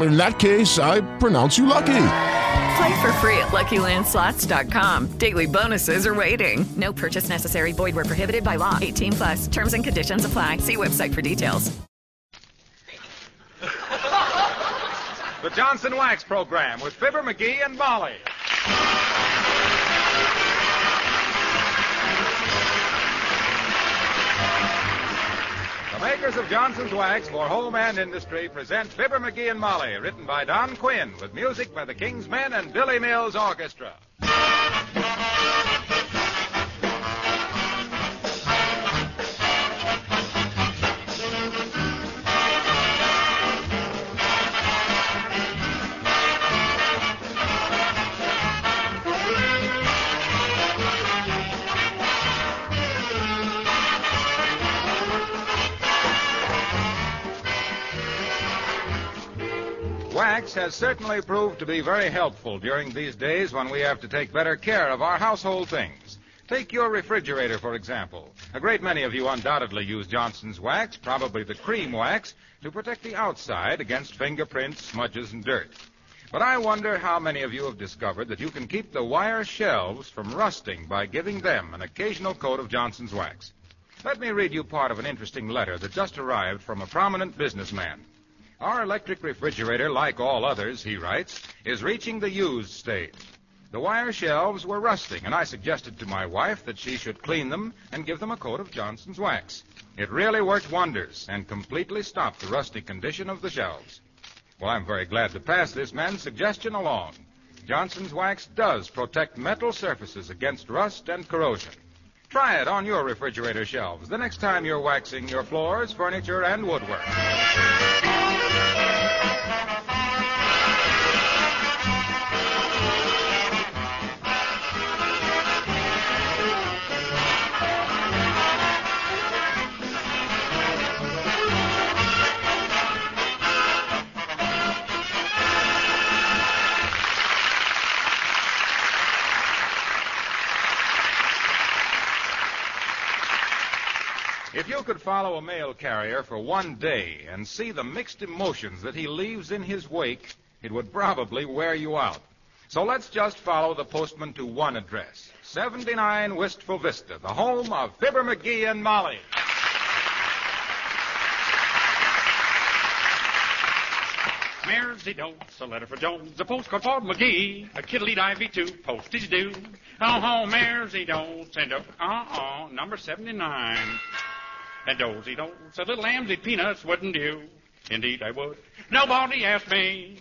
In that case, I pronounce you lucky. Play for free at LuckyLandSlots.com. Daily bonuses are waiting. No purchase necessary. Void were prohibited by law. 18 plus. Terms and conditions apply. See website for details. The Johnson Wax Program with Fibber McGee and Molly. Makers of Johnson's Wax for home and industry present Fibber McGee and Molly, written by Don Quinn, with music by the King's Men and Billy Mills Orchestra. Wax has certainly proved to be very helpful during these days when we have to take better care of our household things. Take your refrigerator, for example. A great many of you undoubtedly use Johnson's wax, probably the cream wax, to protect the outside against fingerprints, smudges, and dirt. But I wonder how many of you have discovered that you can keep the wire shelves from rusting by giving them an occasional coat of Johnson's wax. Let me read you part of an interesting letter that just arrived from a prominent businessman. Our electric refrigerator, like all others, he writes, is reaching the used stage. The wire shelves were rusting, and I suggested to my wife that she should clean them and give them a coat of Johnson's wax. It really worked wonders and completely stopped the rusty condition of the shelves. Well, I'm very glad to pass this man's suggestion along. Johnson's wax does protect metal surfaces against rust and corrosion. Try it on your refrigerator shelves the next time you're waxing your floors, furniture, and woodwork. If you could follow a mail carrier for one day and see the mixed emotions that he leaves in his wake, it would probably wear you out. So let's just follow the postman to one address 79 Wistful Vista, the home of Fibber McGee and Molly. Mairzy Doats, a letter for Jones, a postcard for McGee, a kiddly ivy too, postage due. Oh, oh, Mairzy Doats, and uh-oh, uh-uh, number 79. And dozy dotes, a little lambsy peanuts wouldn't do. Indeed I would. Nobody asked me.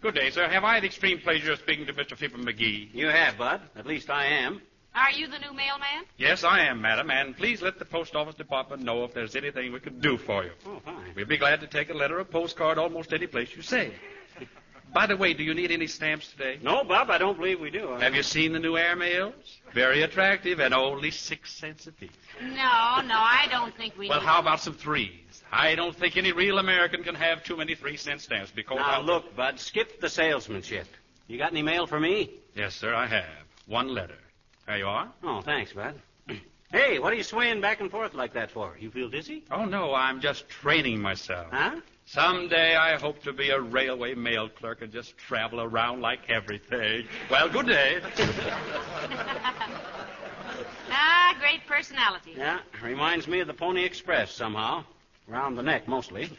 Good day, sir. Have I the extreme pleasure of speaking to Mr. Fibber McGee? You have, Bud. At least I am. Are you the new mailman? Yes, I am, madam, and please let the post office department know if there's anything we could do for you. Oh, fine. We'd be glad to take a letter or postcard almost any place you say. By the way, do you need any stamps today? No, Bob, I don't believe we do. Have you seen the new air mails? Very attractive and only six cents a piece. No, no, I don't think we Well, need how about some threes? I don't think any real American can have too many three cent stamps because Now, I'll- look, Bud, skip the salesmanship. You got any mail for me? Yes, sir, I have. One letter. There you are. Oh, thanks, Bud. Hey, what are you swaying back and forth like that for? You feel dizzy? Oh, no, I'm just training myself. Huh? Someday I hope to be a railway mail clerk and just travel around like everything. Well, good day. Ah, great personality. Yeah, reminds me of the Pony Express somehow. Round the neck, mostly.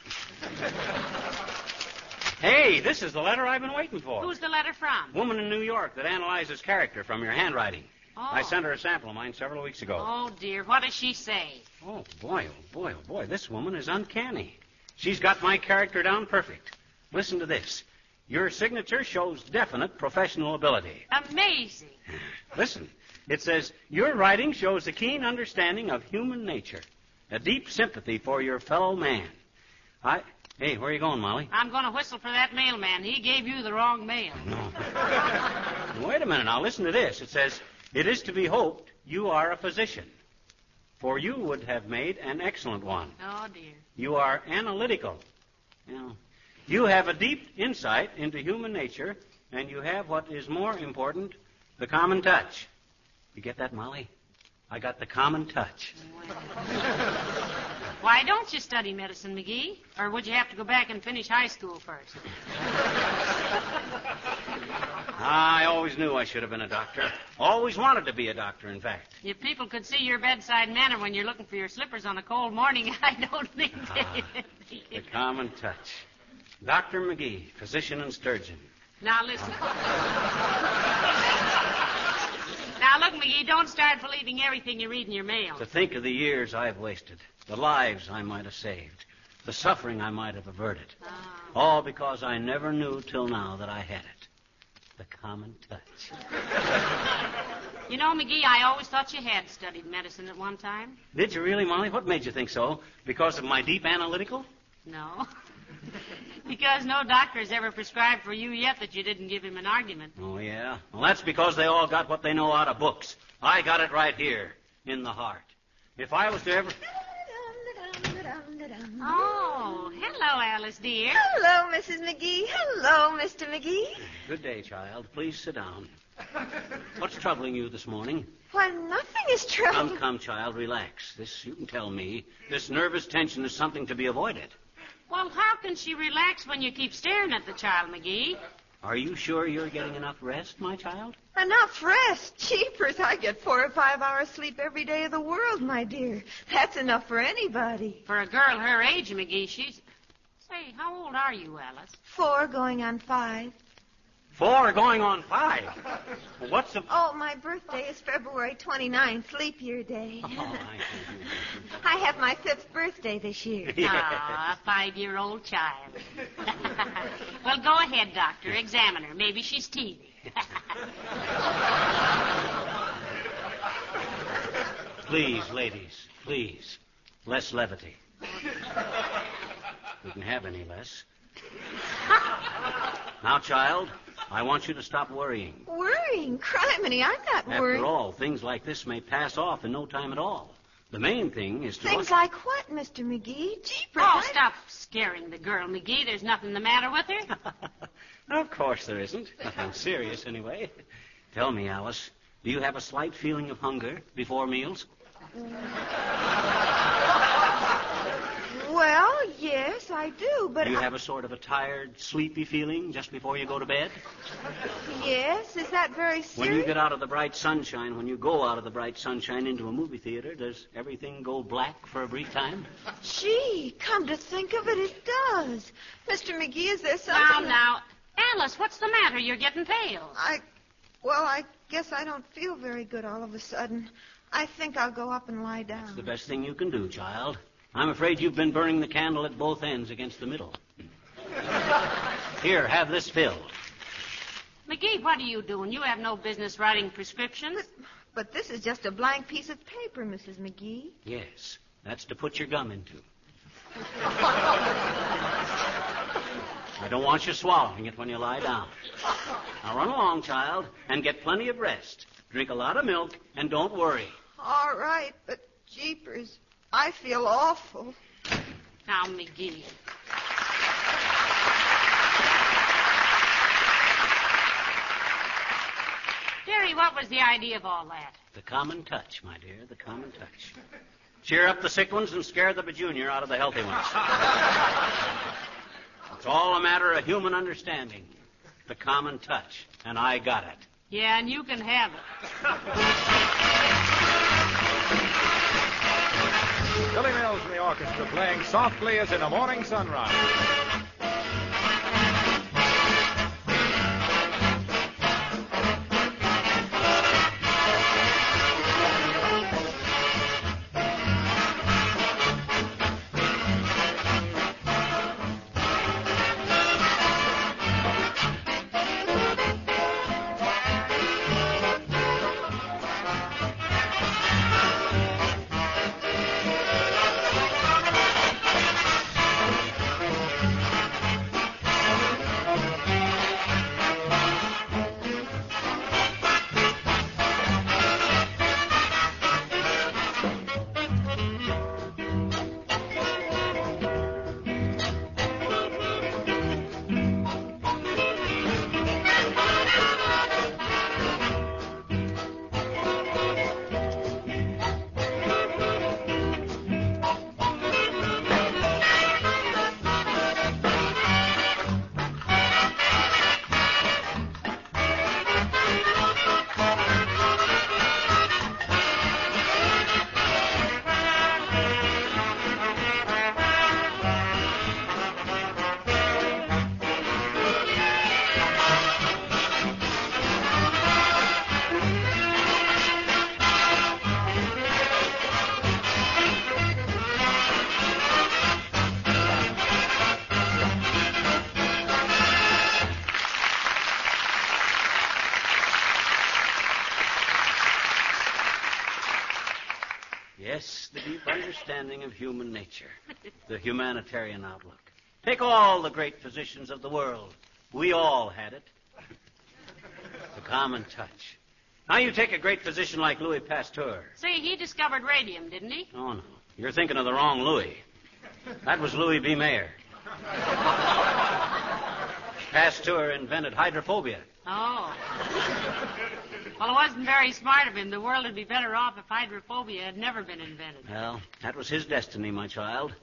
hey, this is the letter I've been waiting for. Who's the letter from? Woman in New York that analyzes character from your handwriting. Oh. I sent her a sample of mine several weeks ago. Oh, dear. What does she say? Oh, boy, oh, boy, oh, boy. This woman is uncanny. She's got my character down perfect. Listen to this. Your signature shows definite professional ability. Amazing. Listen. It says, Your writing shows a keen understanding of human nature, a deep sympathy for your fellow man. I. Hey, where are you going, Molly? I'm going to whistle for that mailman. He gave you the wrong mail. No. Wait a minute now. Listen to this. It says, It is to be hoped you are a physician, for you would have made an excellent one. Oh, dear. You are analytical. You, know, you have a deep insight into human nature, and you have what is more important, the common touch. You get that, Molly? I got the common touch. Why don't you study medicine, McGee? Or would you have to go back and finish high school first? I always knew I should have been a doctor. Always wanted to be a doctor, in fact. If people could see your bedside manner when you're looking for your slippers on a cold morning, I don't think ah, they... The common touch. Dr. McGee, physician and sturgeon. Now listen. now look, McGee, don't start believing everything you read in your mail. To think of the years I've wasted, the lives I might have saved, the suffering I might have averted. Ah. All because I never knew till now that I had it. The common touch. You know, McGee, I always thought you had studied medicine at one time. Did you really, Molly? What made you think so? Because of my deep analytical? No. because no doctor has ever prescribed for you yet that you didn't give him an argument. Oh, yeah? Well, that's because they all got what they know out of books. I got it right here, in the heart. If I was to ever. Oh, hello, Alice, dear. Hello, Mrs. McGee. Hello, Mr. McGee. Good day, child. Please sit down. What's troubling you this morning? Why, nothing is troubling. Come, come, child, relax. This, you can tell me, this nervous tension is something to be avoided. Well, how can she relax when you keep staring at the child, McGee? Are you sure you're getting enough rest, my child? Enough rest. Cheapers. I get four or five hours sleep every day of the world, my dear. That's enough for anybody. For a girl her age, McGee, she's. Say, how old are you, Alice? Four going on five. Four going on five. Well, what's the. Oh, my birthday is February 29th, leap year day. Oh, I I have my fifth birthday this year. Ah, a five-year-old child. well, go ahead, doctor. Examine her. Maybe she's teething. Please, ladies, please. Less levity. We can have any less. Now, child, I want you to stop worrying. Worrying? Criminy, I'm not worried. After all, things like this may pass off in no time at all. The main thing is to. Things like what, Mr. McGee? Jeepers. Oh, I- stop scaring the girl, McGee. There's nothing the matter with her. Of course there isn't. Nothing serious, anyway. Tell me, Alice, do you have a slight feeling of hunger before meals? Well, yes, I do, but do you I- have a sort of a tired, sleepy feeling just before you go to bed? yes, is that very When you get out of the bright sunshine, when you go out of the bright sunshine into a movie theater, does everything go black for a brief time? Gee, come to think of it, it does. Mr. McGee, is there now, something? now, Alice, what's the matter? You're getting pale. I, well, I guess I don't feel very good all of a sudden. I think I'll go up and lie down. It's the best thing you can do, child. I'm afraid you've been burning the candle at both ends against the middle. Here, have this filled. McGee, what are you doing? You have no business writing prescriptions. But this is just a blank piece of paper, Mrs. McGee. Yes, that's to put your gum into. I don't want you swallowing it when you lie down. Now run along, child, and get plenty of rest. Drink a lot of milk, and don't worry. All right, but jeepers, I feel awful. Now, McGee. Jerry, what was the idea of all that? The common touch, my dear, the common touch. Cheer up the sick ones and scare the bajunior out of the healthy ones. it's all a matter of human understanding. The common touch. And I got it. Yeah, and you can have it. Billy Mills and the orchestra playing softly as in a morning sunrise. Nature, the humanitarian outlook. Take all the great physicians of the world. We all had it. The common touch. Now you take a great physician like Louis Pasteur. See, he discovered radium, didn't he? Oh, no. You're thinking of the wrong Louis. That was Louis B. Mayer. Pasteur invented hydrophobia. Oh. Well, it wasn't very smart of him. The world would be better off if hydrophobia had never been invented. Well, that was his destiny, my child.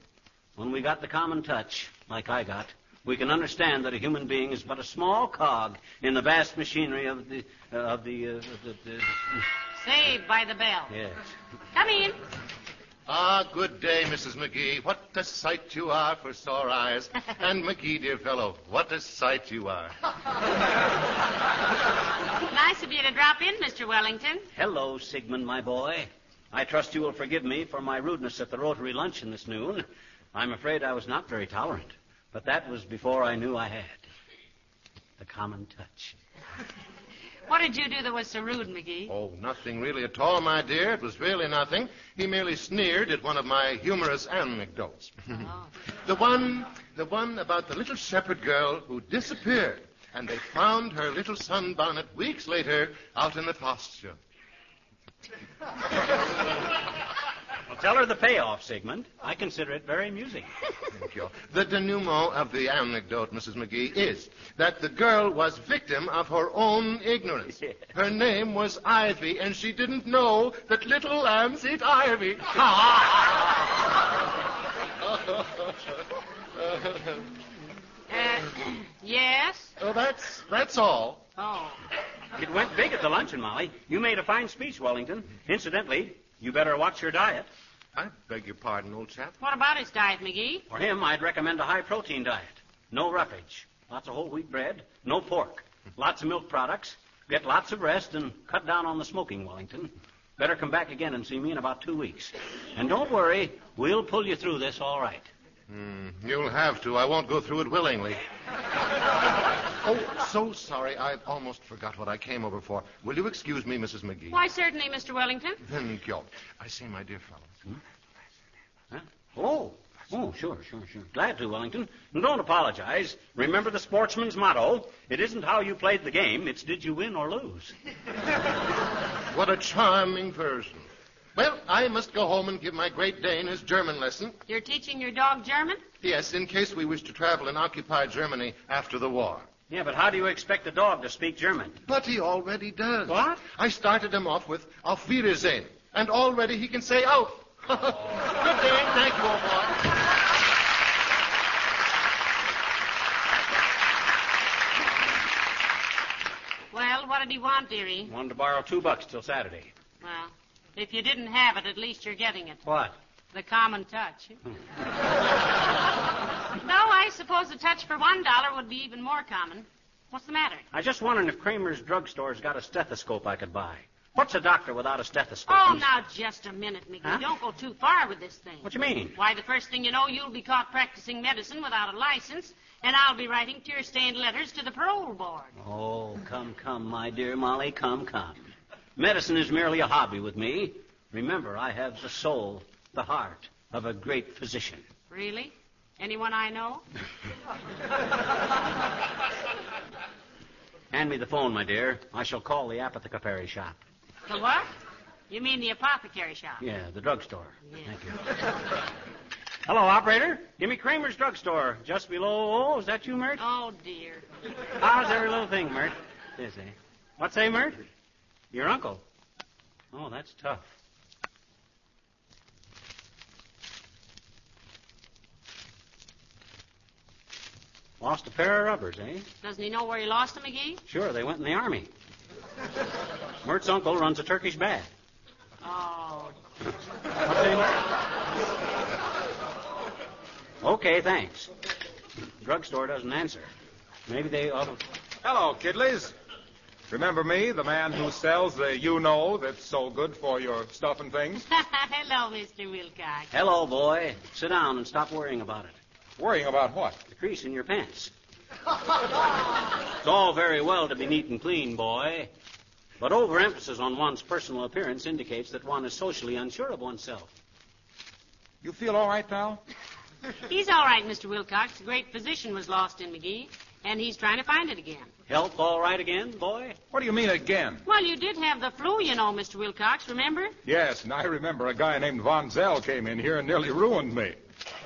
When we got the common touch, like I got, we can understand that a human being is but a small cog in the vast machinery of the uh, of the, uh, the, the Saved by the bell. yes. Come in. Ah, good day, Mrs. McGee. What a sight you are for sore eyes. and McGee, dear fellow, what a sight you are. Nice of you to drop in, Mr. Wellington. Hello, Sigmund, my boy. I trust you will forgive me for my rudeness at the Rotary luncheon this noon. I'm afraid I was not very tolerant, but that was before I knew I had the common touch. What did you do that was so rude, McGee? Oh, nothing really at all, my dear. It was really nothing. He merely sneered at one of my humorous anecdotes. Oh. the one, the one about the little shepherd girl who disappeared, and they found her little sunbonnet weeks later out in the pasture. Well, tell her the payoff, Sigmund. I consider it very amusing. Thank you. The denouement of the anecdote, Mrs. McGee, is that the girl was victim of her own ignorance. Her name was Ivy, and she didn't know that little lambs eat ivy. Uh, yes? oh, that's that's all. Oh. It went big at the luncheon, Molly. You made a fine speech, Wellington. Incidentally, you better watch your diet. I beg your pardon, old chap. What about his diet, McGee? For him, I'd recommend a high protein diet. No roughage. Lots of whole wheat bread. No pork. Lots of milk products. Get lots of rest and cut down on the smoking, Wellington. Better come back again and see me in about two weeks. And don't worry, we'll pull you through this all right. Hmm, you'll have to. I won't go through it willingly. oh, so sorry. I almost forgot what I came over for. Will you excuse me, Mrs. McGee? Why, certainly, Mr. Wellington. Thank you. I say, my dear fellow. Oh, oh, sure, sure, sure. Glad to, Wellington. And don't apologize. Remember the sportsman's motto. It isn't how you played the game, it's did you win or lose. What a charming version. Well, I must go home and give my Great Dane his German lesson. You're teaching your dog German? Yes, in case we wish to travel in occupied Germany after the war. Yeah, but how do you expect a dog to speak German? But he already does. What? I started him off with Auf Wiedersehen, and already he can say out. Good day. Thank you, old boy. Well, what did he want, dearie? Wanted to borrow two bucks till Saturday. Well, if you didn't have it, at least you're getting it. What? The common touch. Hmm. no, I suppose a touch for one dollar would be even more common. What's the matter? I just wondering if Kramer's drugstore's got a stethoscope I could buy. What's a doctor without a stethoscope? Oh, now just a minute, McGee. Huh? Don't go too far with this thing. What do you mean? Why, the first thing you know, you'll be caught practicing medicine without a license, and I'll be writing tear-stained letters to the parole board. Oh, come, come, my dear Molly, come, come. Medicine is merely a hobby with me. Remember, I have the soul, the heart of a great physician. Really? Anyone I know? Hand me the phone, my dear. I shall call the apothecary shop. The what? You mean the apothecary shop? Yeah, the drugstore. Yeah. Thank you. Hello, operator. Give me Kramer's drugstore. Just below. Oh, is that you, Myrt? Oh, dear. How's every little thing, Myrt? Yes, eh? What say, Myrt? Your uncle. Oh, that's tough. Lost a pair of rubbers, eh? Doesn't he know where he lost them, McGee? Sure, they went in the army. Myrt's uncle runs a Turkish bath. Oh, What say, Myrt? Okay, thanks. Drugstore doesn't answer. Maybe they ought to. Hello, kidleys. Remember me, the man who sells the you-know that's so good for your stuff and things? hello, Mr. Wilcox. Hello, boy. Sit down and stop worrying about it. Worrying about what? The crease in your pants. It's all very well to be neat and clean, boy. But overemphasis on one's personal appearance indicates that one is socially unsure of oneself. You feel all right, pal? He's all right, Mr. Wilcox. The great physician was lost in McGee, and he's trying to find it again. Health all right again, boy? What do you mean again? Well, you did have the flu, you know, Mr. Wilcox, remember? Yes, and I remember a guy named Von Zell came in here and nearly ruined me.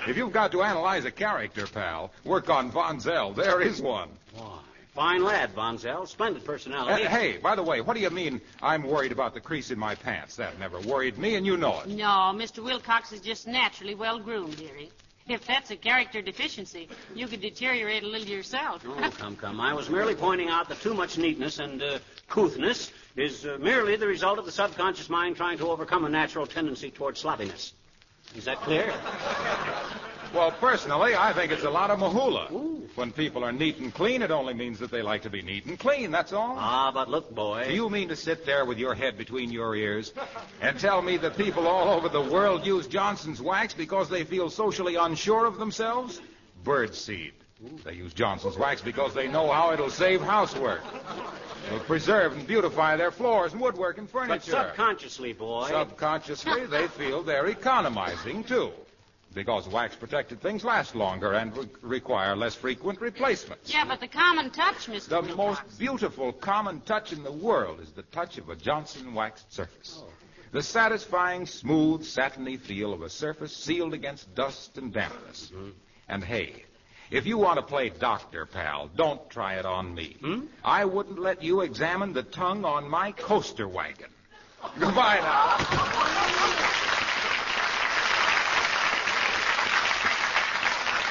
If you've got to analyze a character, pal, work on Von Zell. There is one. Why, fine lad, Von Zell. Splendid personality. Uh, hey, by the way, what do you mean I'm worried about the crease in my pants? That never worried me, and you know it. No, Mr. Wilcox is just naturally well groomed, dearie. If that's a character deficiency, you could deteriorate a little yourself. Oh, come, come. I was merely pointing out that too much neatness and uh, couthness is uh, merely the result of the subconscious mind trying to overcome a natural tendency toward sloppiness. Is that clear? Well, personally, I think it's a lot of mahula. When people are neat and clean, it only means that they like to be neat and clean, that's all. Ah, but look, boy. Do you mean to sit there with your head between your ears and tell me that people all over the world use Johnson's wax because they feel socially unsure of themselves? Birdseed. They use Johnson's wax because they know how it'll save housework. It'll preserve and beautify their floors and woodwork and furniture. But furniture. subconsciously, boy. Subconsciously, they feel they're economizing, too. Because wax protected things last longer and re- require less frequent replacements. Yeah, but the common touch, Mr. The Wilcox. most beautiful common touch in the world is the touch of a Johnson waxed surface. The satisfying, smooth, satiny feel of a surface sealed against dust and dampness. Mm-hmm. And hey, if you want to play doctor, pal, don't try it on me. Hmm? I wouldn't let you examine the tongue on my coaster wagon. Goodbye now.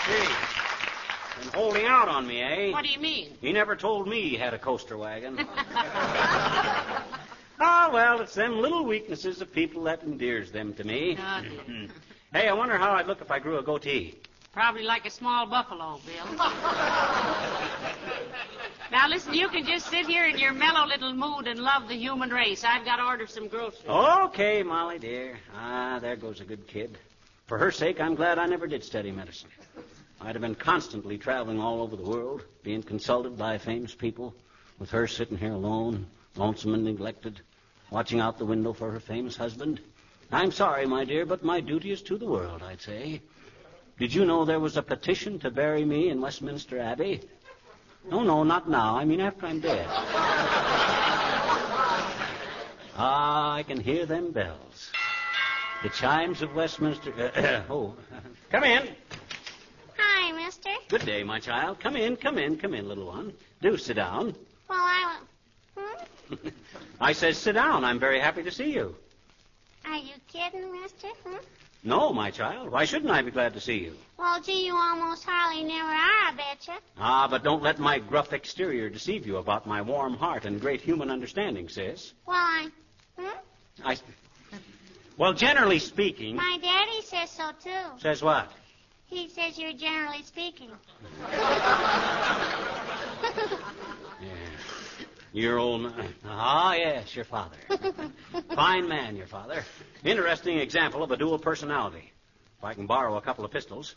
Gee, been holding out on me, eh? What do you mean? He never told me he had a coaster wagon. Ah, well, it's them little weaknesses of people that endears them to me. Oh, hey, I wonder how I'd look if I grew a goatee. Probably like a small buffalo, Bill. now, listen, you can just sit here in your mellow little mood and love the human race. I've got to order some groceries. Okay, Molly, dear. Ah, there goes a good kid. For her sake, I'm glad I never did study medicine. I'd have been constantly traveling all over the world, being consulted by famous people, with her sitting here alone, lonesome and neglected, watching out the window for her famous husband. I'm sorry, my dear, but my duty is to the world, I'd say. Did you know there was a petition to bury me in Westminster Abbey? No, no, not now. I mean after I'm dead. ah, I can hear them bells. The chimes of Westminster. oh, come in. Good day, my child. Come in, come in, come in, little one. Do sit down. Well, I. Hmm? I says sit down. I'm very happy to see you. Are you kidding, mister? Hmm? No, my child. Why shouldn't I be glad to see you? Well, gee, you almost hardly never are, I betcha. Ah, but don't let my gruff exterior deceive you about my warm heart and great human understanding, sis. Well, I. Hmm? I. Well, generally speaking. My daddy says so, too. Says what? He says you're generally speaking. Your old man. Ah, yes, your father. Fine man, your father. Interesting example of a dual personality. If I can borrow a couple of pistols.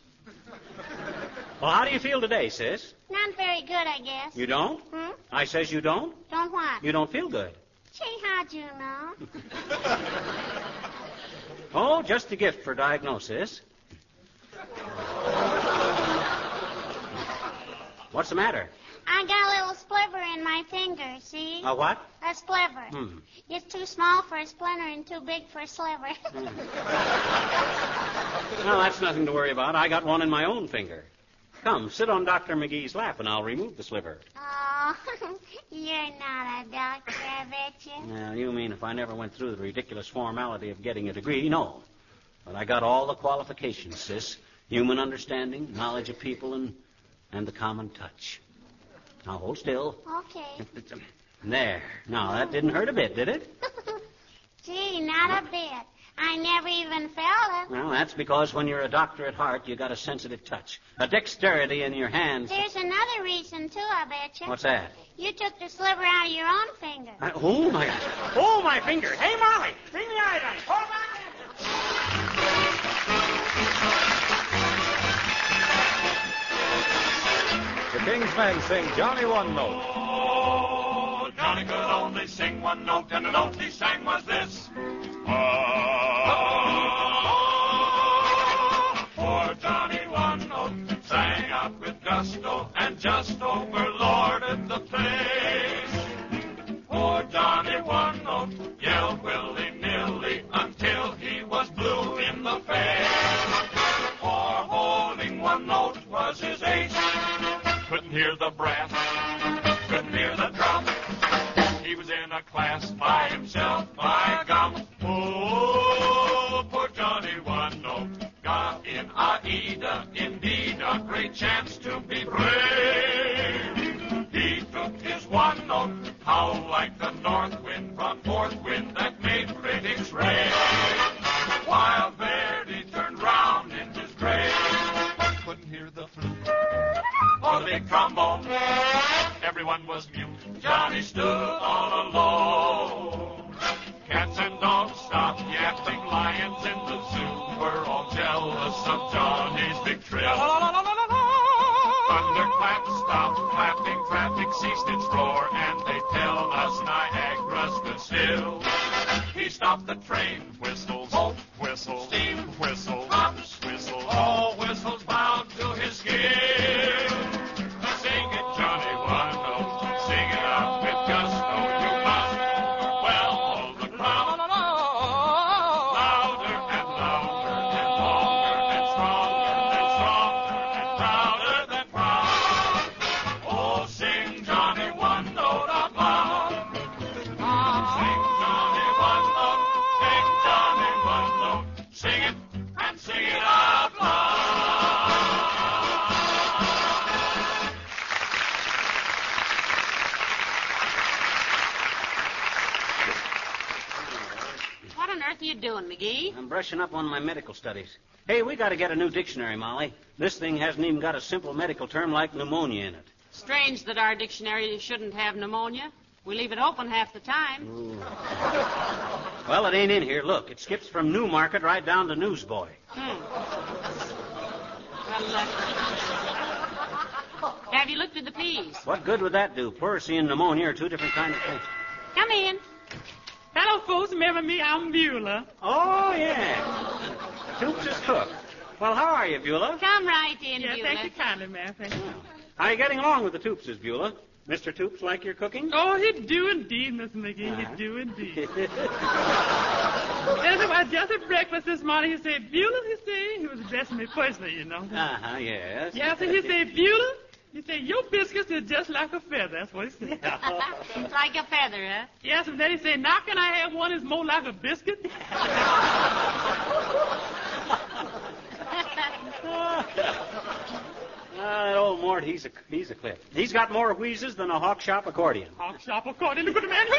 Well, how do you feel today, sis? Not very good, I guess. You don't? Hmm? I says you don't? Don't what? You don't feel good. Gee, how'd you know? Oh, just a gift for diagnosis. What's the matter? I got a little splinter in my finger, see? A what? A splinter. Hmm. It's too small for a splinter and too big for a sliver. Well, that's nothing to worry about. I got one in my own finger. Come, sit on Dr. McGee's lap and I'll remove the sliver. oh, you're not a doctor, I bet you. Now, you mean if I never went through the ridiculous formality of getting a degree? No. But I got all the qualifications, sis. Human understanding, knowledge of people, and, and the common touch. Now, hold still. Okay. There. Now, that didn't hurt a bit, did it? Gee, not a bit. I never even felt it. Well, that's because when you're a doctor at heart, you got a sensitive touch, a dexterity in your hands. There's another reason, too, I bet you. What's that? You took the sliver out of your own finger. I- oh, my God. Oh, my finger. Hey, Molly, bring the iodine. Hold on. King's Men sing Johnny One Note. Oh, Johnny could only sing one note, and the note he sang was this. Oh, oh, oh, Johnny One Note sang out with gusto and just overlorded the place. Poor Johnny One Note yelled willy-nilly until he was blue in the face. For holding one note was his ace. Couldn't hear the brass, couldn't hear the drum. He was in a class by himself, I'm up on my medical studies. Hey, we got to get a new dictionary, Molly. This thing hasn't even got a simple medical term like pneumonia in it. Strange that our dictionary shouldn't have pneumonia. We leave it open half the time. Well, it ain't in here. Look, it skips from Newmarket right down to Newsboy. Hmm. Well, uh, have you looked at the peas? What good would that do? Pleurisy and pneumonia are two different kinds of things. Come in. Hello, folks. Remember me? I'm Beulah. Oh, yeah. Toops is cook. Well, how are you, Beulah? Come right in, Yeah, Beulah. thank you kindly, ma'am. Thank you. How are you getting along with the Toopses, Beulah? Mr. Toops like your cooking? Oh, he do indeed, Miss McGee. Uh-huh. He do indeed. Yes, I just at breakfast this morning, he said, Beulah, he said, he was addressing me personally, you know. Uh-huh, yes. Yeah, so he said, Beulah, he said, your biscuits are just like a feather. That's what he said. like a feather, huh? yes, and then he said, now can I have one that's more like a biscuit? Ah, that old Mort, he's a he's a clip. He's got more wheezes than a hawk shop accordion. Hawk shop according to good man.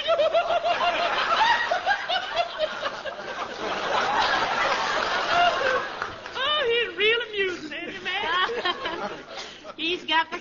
oh, he's real amusing, ain't he, man?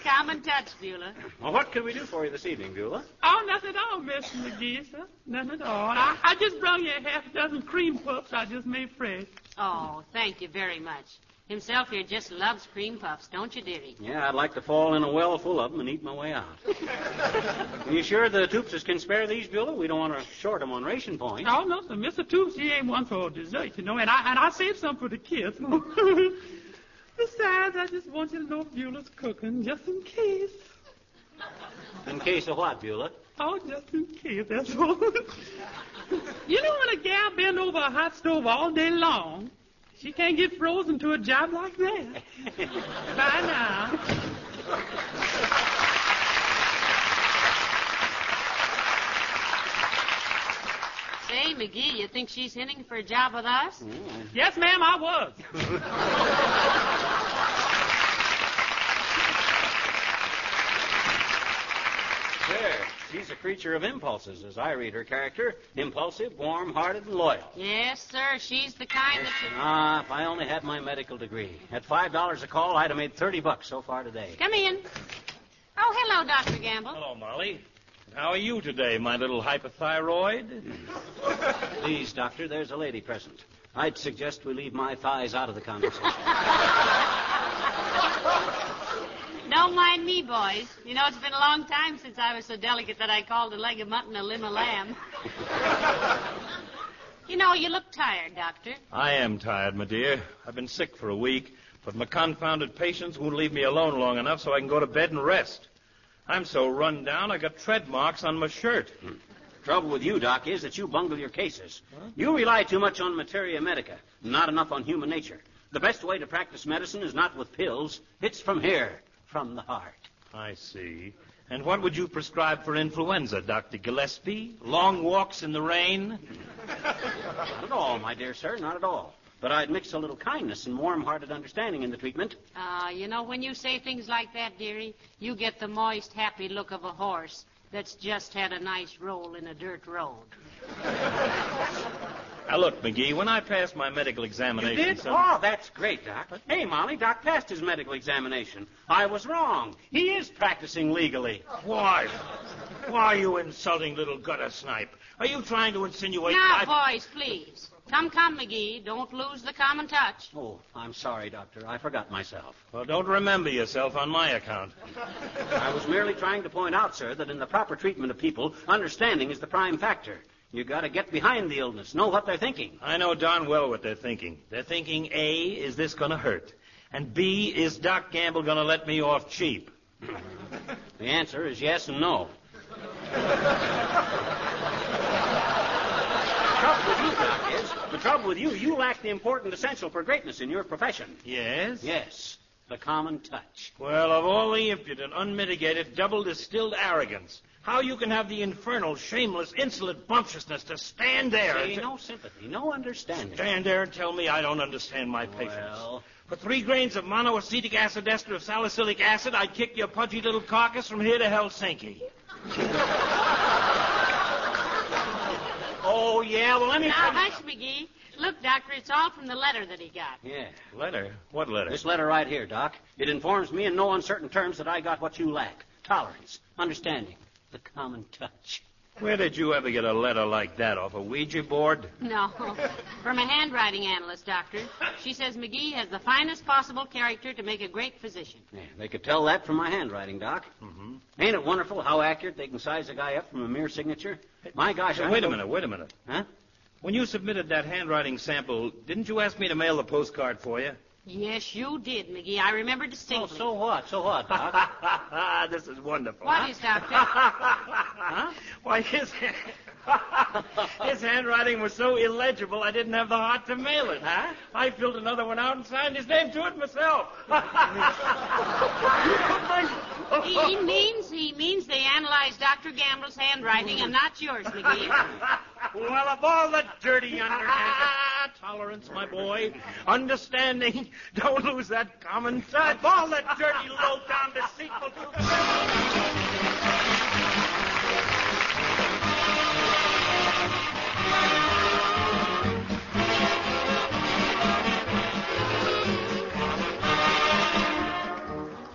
He's got touch, Beulah. Well, what can we do for you this evening, Beulah? Oh, nothing at all, Miss McGee, sir. Nothing at all. I, I just brought you a half dozen cream puffs I just made fresh. Oh, thank you very much. Himself here just loves cream puffs, don't you, dearie? Yeah, I'd like to fall in a well full of them and eat my way out. Are you sure the Toopses can spare these, Beulah? We don't want to short them on ration points. Oh, no, sir. Mr. Toops, he ain't one for dessert, you know, and I, and I saved some for the kids. Besides, I just want you to know Beulah's cooking, just in case. In case of what, Beulah? Oh, just in case, that's all. you know when a gal been over a hot stove all day long, she can't get frozen to a job like that. Bye now. Say, McGee, you think she's hinting for a job with us? Yes, ma'am, I was. Sure. She's a creature of impulses, as I read her character. Impulsive, warm-hearted, and loyal. Yes, sir. She's the kind that should... Ah, if I only had my medical degree. At five dollars a call, I'd have made thirty bucks so far today. Come in. Oh, hello, Dr. Gamble. Hello, Molly. How are you today, my little hypothyroid? Please, doctor, there's a lady present. I'd suggest we leave my thighs out of the conversation. Don't mind me, boys. You know, it's been a long time since I was so delicate that I called a leg of mutton a limb of lamb. you know, you look tired, Doctor. I am tired, my dear. I've been sick for a week. But my confounded patients won't leave me alone long enough so I can go to bed and rest. I'm so run down, I got tread marks on my shirt. Hmm. Trouble with you, Doc, is that you bungle your cases. You rely too much on materia medica, not enough on human nature. The best way to practice medicine is not with pills. It's from here, from the heart. I see. And what would you prescribe for influenza, Dr. Gillespie? Long walks in the rain? Not at all, my dear sir, not at all. But I'd mix a little kindness and warm-hearted understanding in the treatment. Ah, you know, when you say things like that, dearie, you get the moist, happy look of a horse that's just had a nice roll in a dirt road. Now, look, McGee, when I passed my medical You examination... did? some- Oh, that's great, Doc. Hey, Molly, Doc passed his medical examination. I was wrong. He is practicing legally. Why? Why are you insulting little gutter snipe? Are you trying to insinuate now, I... boys, please. Come, come, McGee. Don't lose the common touch. Oh, I'm sorry, Doctor. I forgot myself. Well, don't remember yourself on my account. I was merely trying to point out, sir, that in the proper treatment of people, understanding is the prime factor. You gotta get behind the illness, know what they're thinking. I know darn well what they're thinking. They're thinking, A, is this going to hurt? And B, is Doc Gamble going to let me off cheap? The answer is yes and no. The trouble with you, Doc, is the trouble with you, you lack the important essential for greatness in your profession. Yes? Yes, the common touch. Well, of all the impudent, unmitigated, double distilled arrogance, how you can have the infernal, shameless, insolent bumptiousness to stand there See, and no sympathy, no understanding. stand there and tell me I don't understand my patients. Well, For three grains of monoacetic acid ester of salicylic acid, I'd kick your pudgy little carcass from here to Helsinki. oh, yeah, well, let me... Now, hush, McGee. Look, Doctor, it's all from the letter that he got. Yeah. Letter? What letter? This letter right here, Doc. It informs me in no uncertain terms that I got what you lack. Tolerance, understanding, the common touch. Where did you ever get a letter like that off a Ouija board? No. From a handwriting analyst, Doctor. She says McGee has the finest possible character to make a great physician. Yeah, they could tell that from my handwriting, Doc. Mm-hmm. Ain't it wonderful how accurate they can size a guy up from a mere signature? My gosh, I wait a minute, wait a minute. Huh? When you submitted that handwriting sample, didn't you ask me to mail the postcard for you? Yes, you did, McGee. I remember distinctly. Oh, so what? So what, Doc? this is wonderful. What huh? is, Doctor? huh? Why, his, his handwriting was so illegible, I didn't have the heart to mail it. Huh? I filled another one out and signed his name to it myself. he means he means they analyzed Dr. Gamble's handwriting and not yours, McGee. well, of all the dirty underhanded tolerance, my boy, understanding, don't lose that common touch. Of all the dirty, low-down, deceitful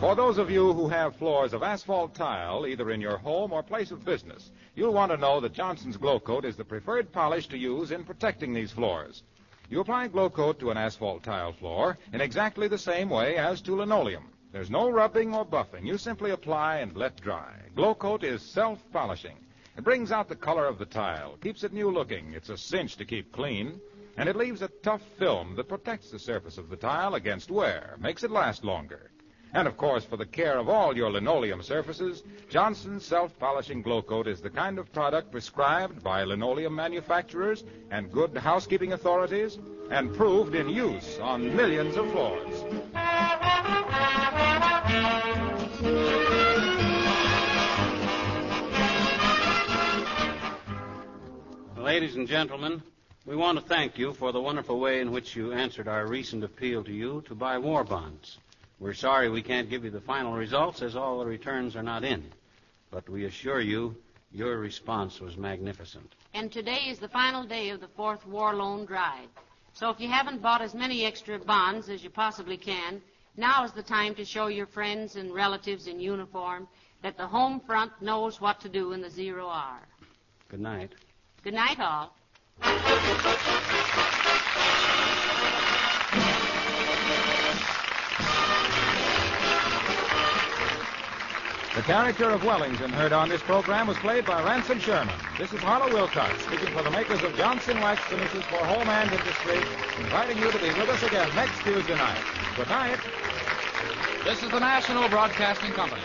For those of you who have floors of asphalt tile, either in your home or place of business, you'll want to know that Johnson's Glow Coat is the preferred polish to use in protecting these floors. You apply Glow Coat to an asphalt tile floor in exactly the same way as to linoleum. There's no rubbing or buffing. You simply apply and let dry. Glow Coat is self-polishing. It brings out the color of the tile, keeps it new looking. It's a cinch to keep clean. And it leaves a tough film that protects the surface of the tile against wear, makes it last longer. And of course, for the care of all your linoleum surfaces, Johnson's self-polishing Glo-Coat is the kind of product prescribed by linoleum manufacturers and good housekeeping authorities and proved in use on millions of floors. Ladies and gentlemen, we want to thank you for the wonderful way in which you answered our recent appeal to you to buy war bonds. We're sorry we can't give you the final results as all the returns are not in. But we assure you, your response was magnificent. And today is the final day of the fourth war loan drive. So if you haven't bought as many extra bonds as you possibly can, now is the time to show your friends and relatives in uniform that the home front knows what to do in the zero hour. Good night. Good night, all. The character of Wellington heard on this program was played by Ransom Sherman. This is Harlow Wilcox speaking for the makers of Johnson Wax Finishes for Home and Industry, inviting you to be with us again next Tuesday night. Good night. This is the National Broadcasting Company.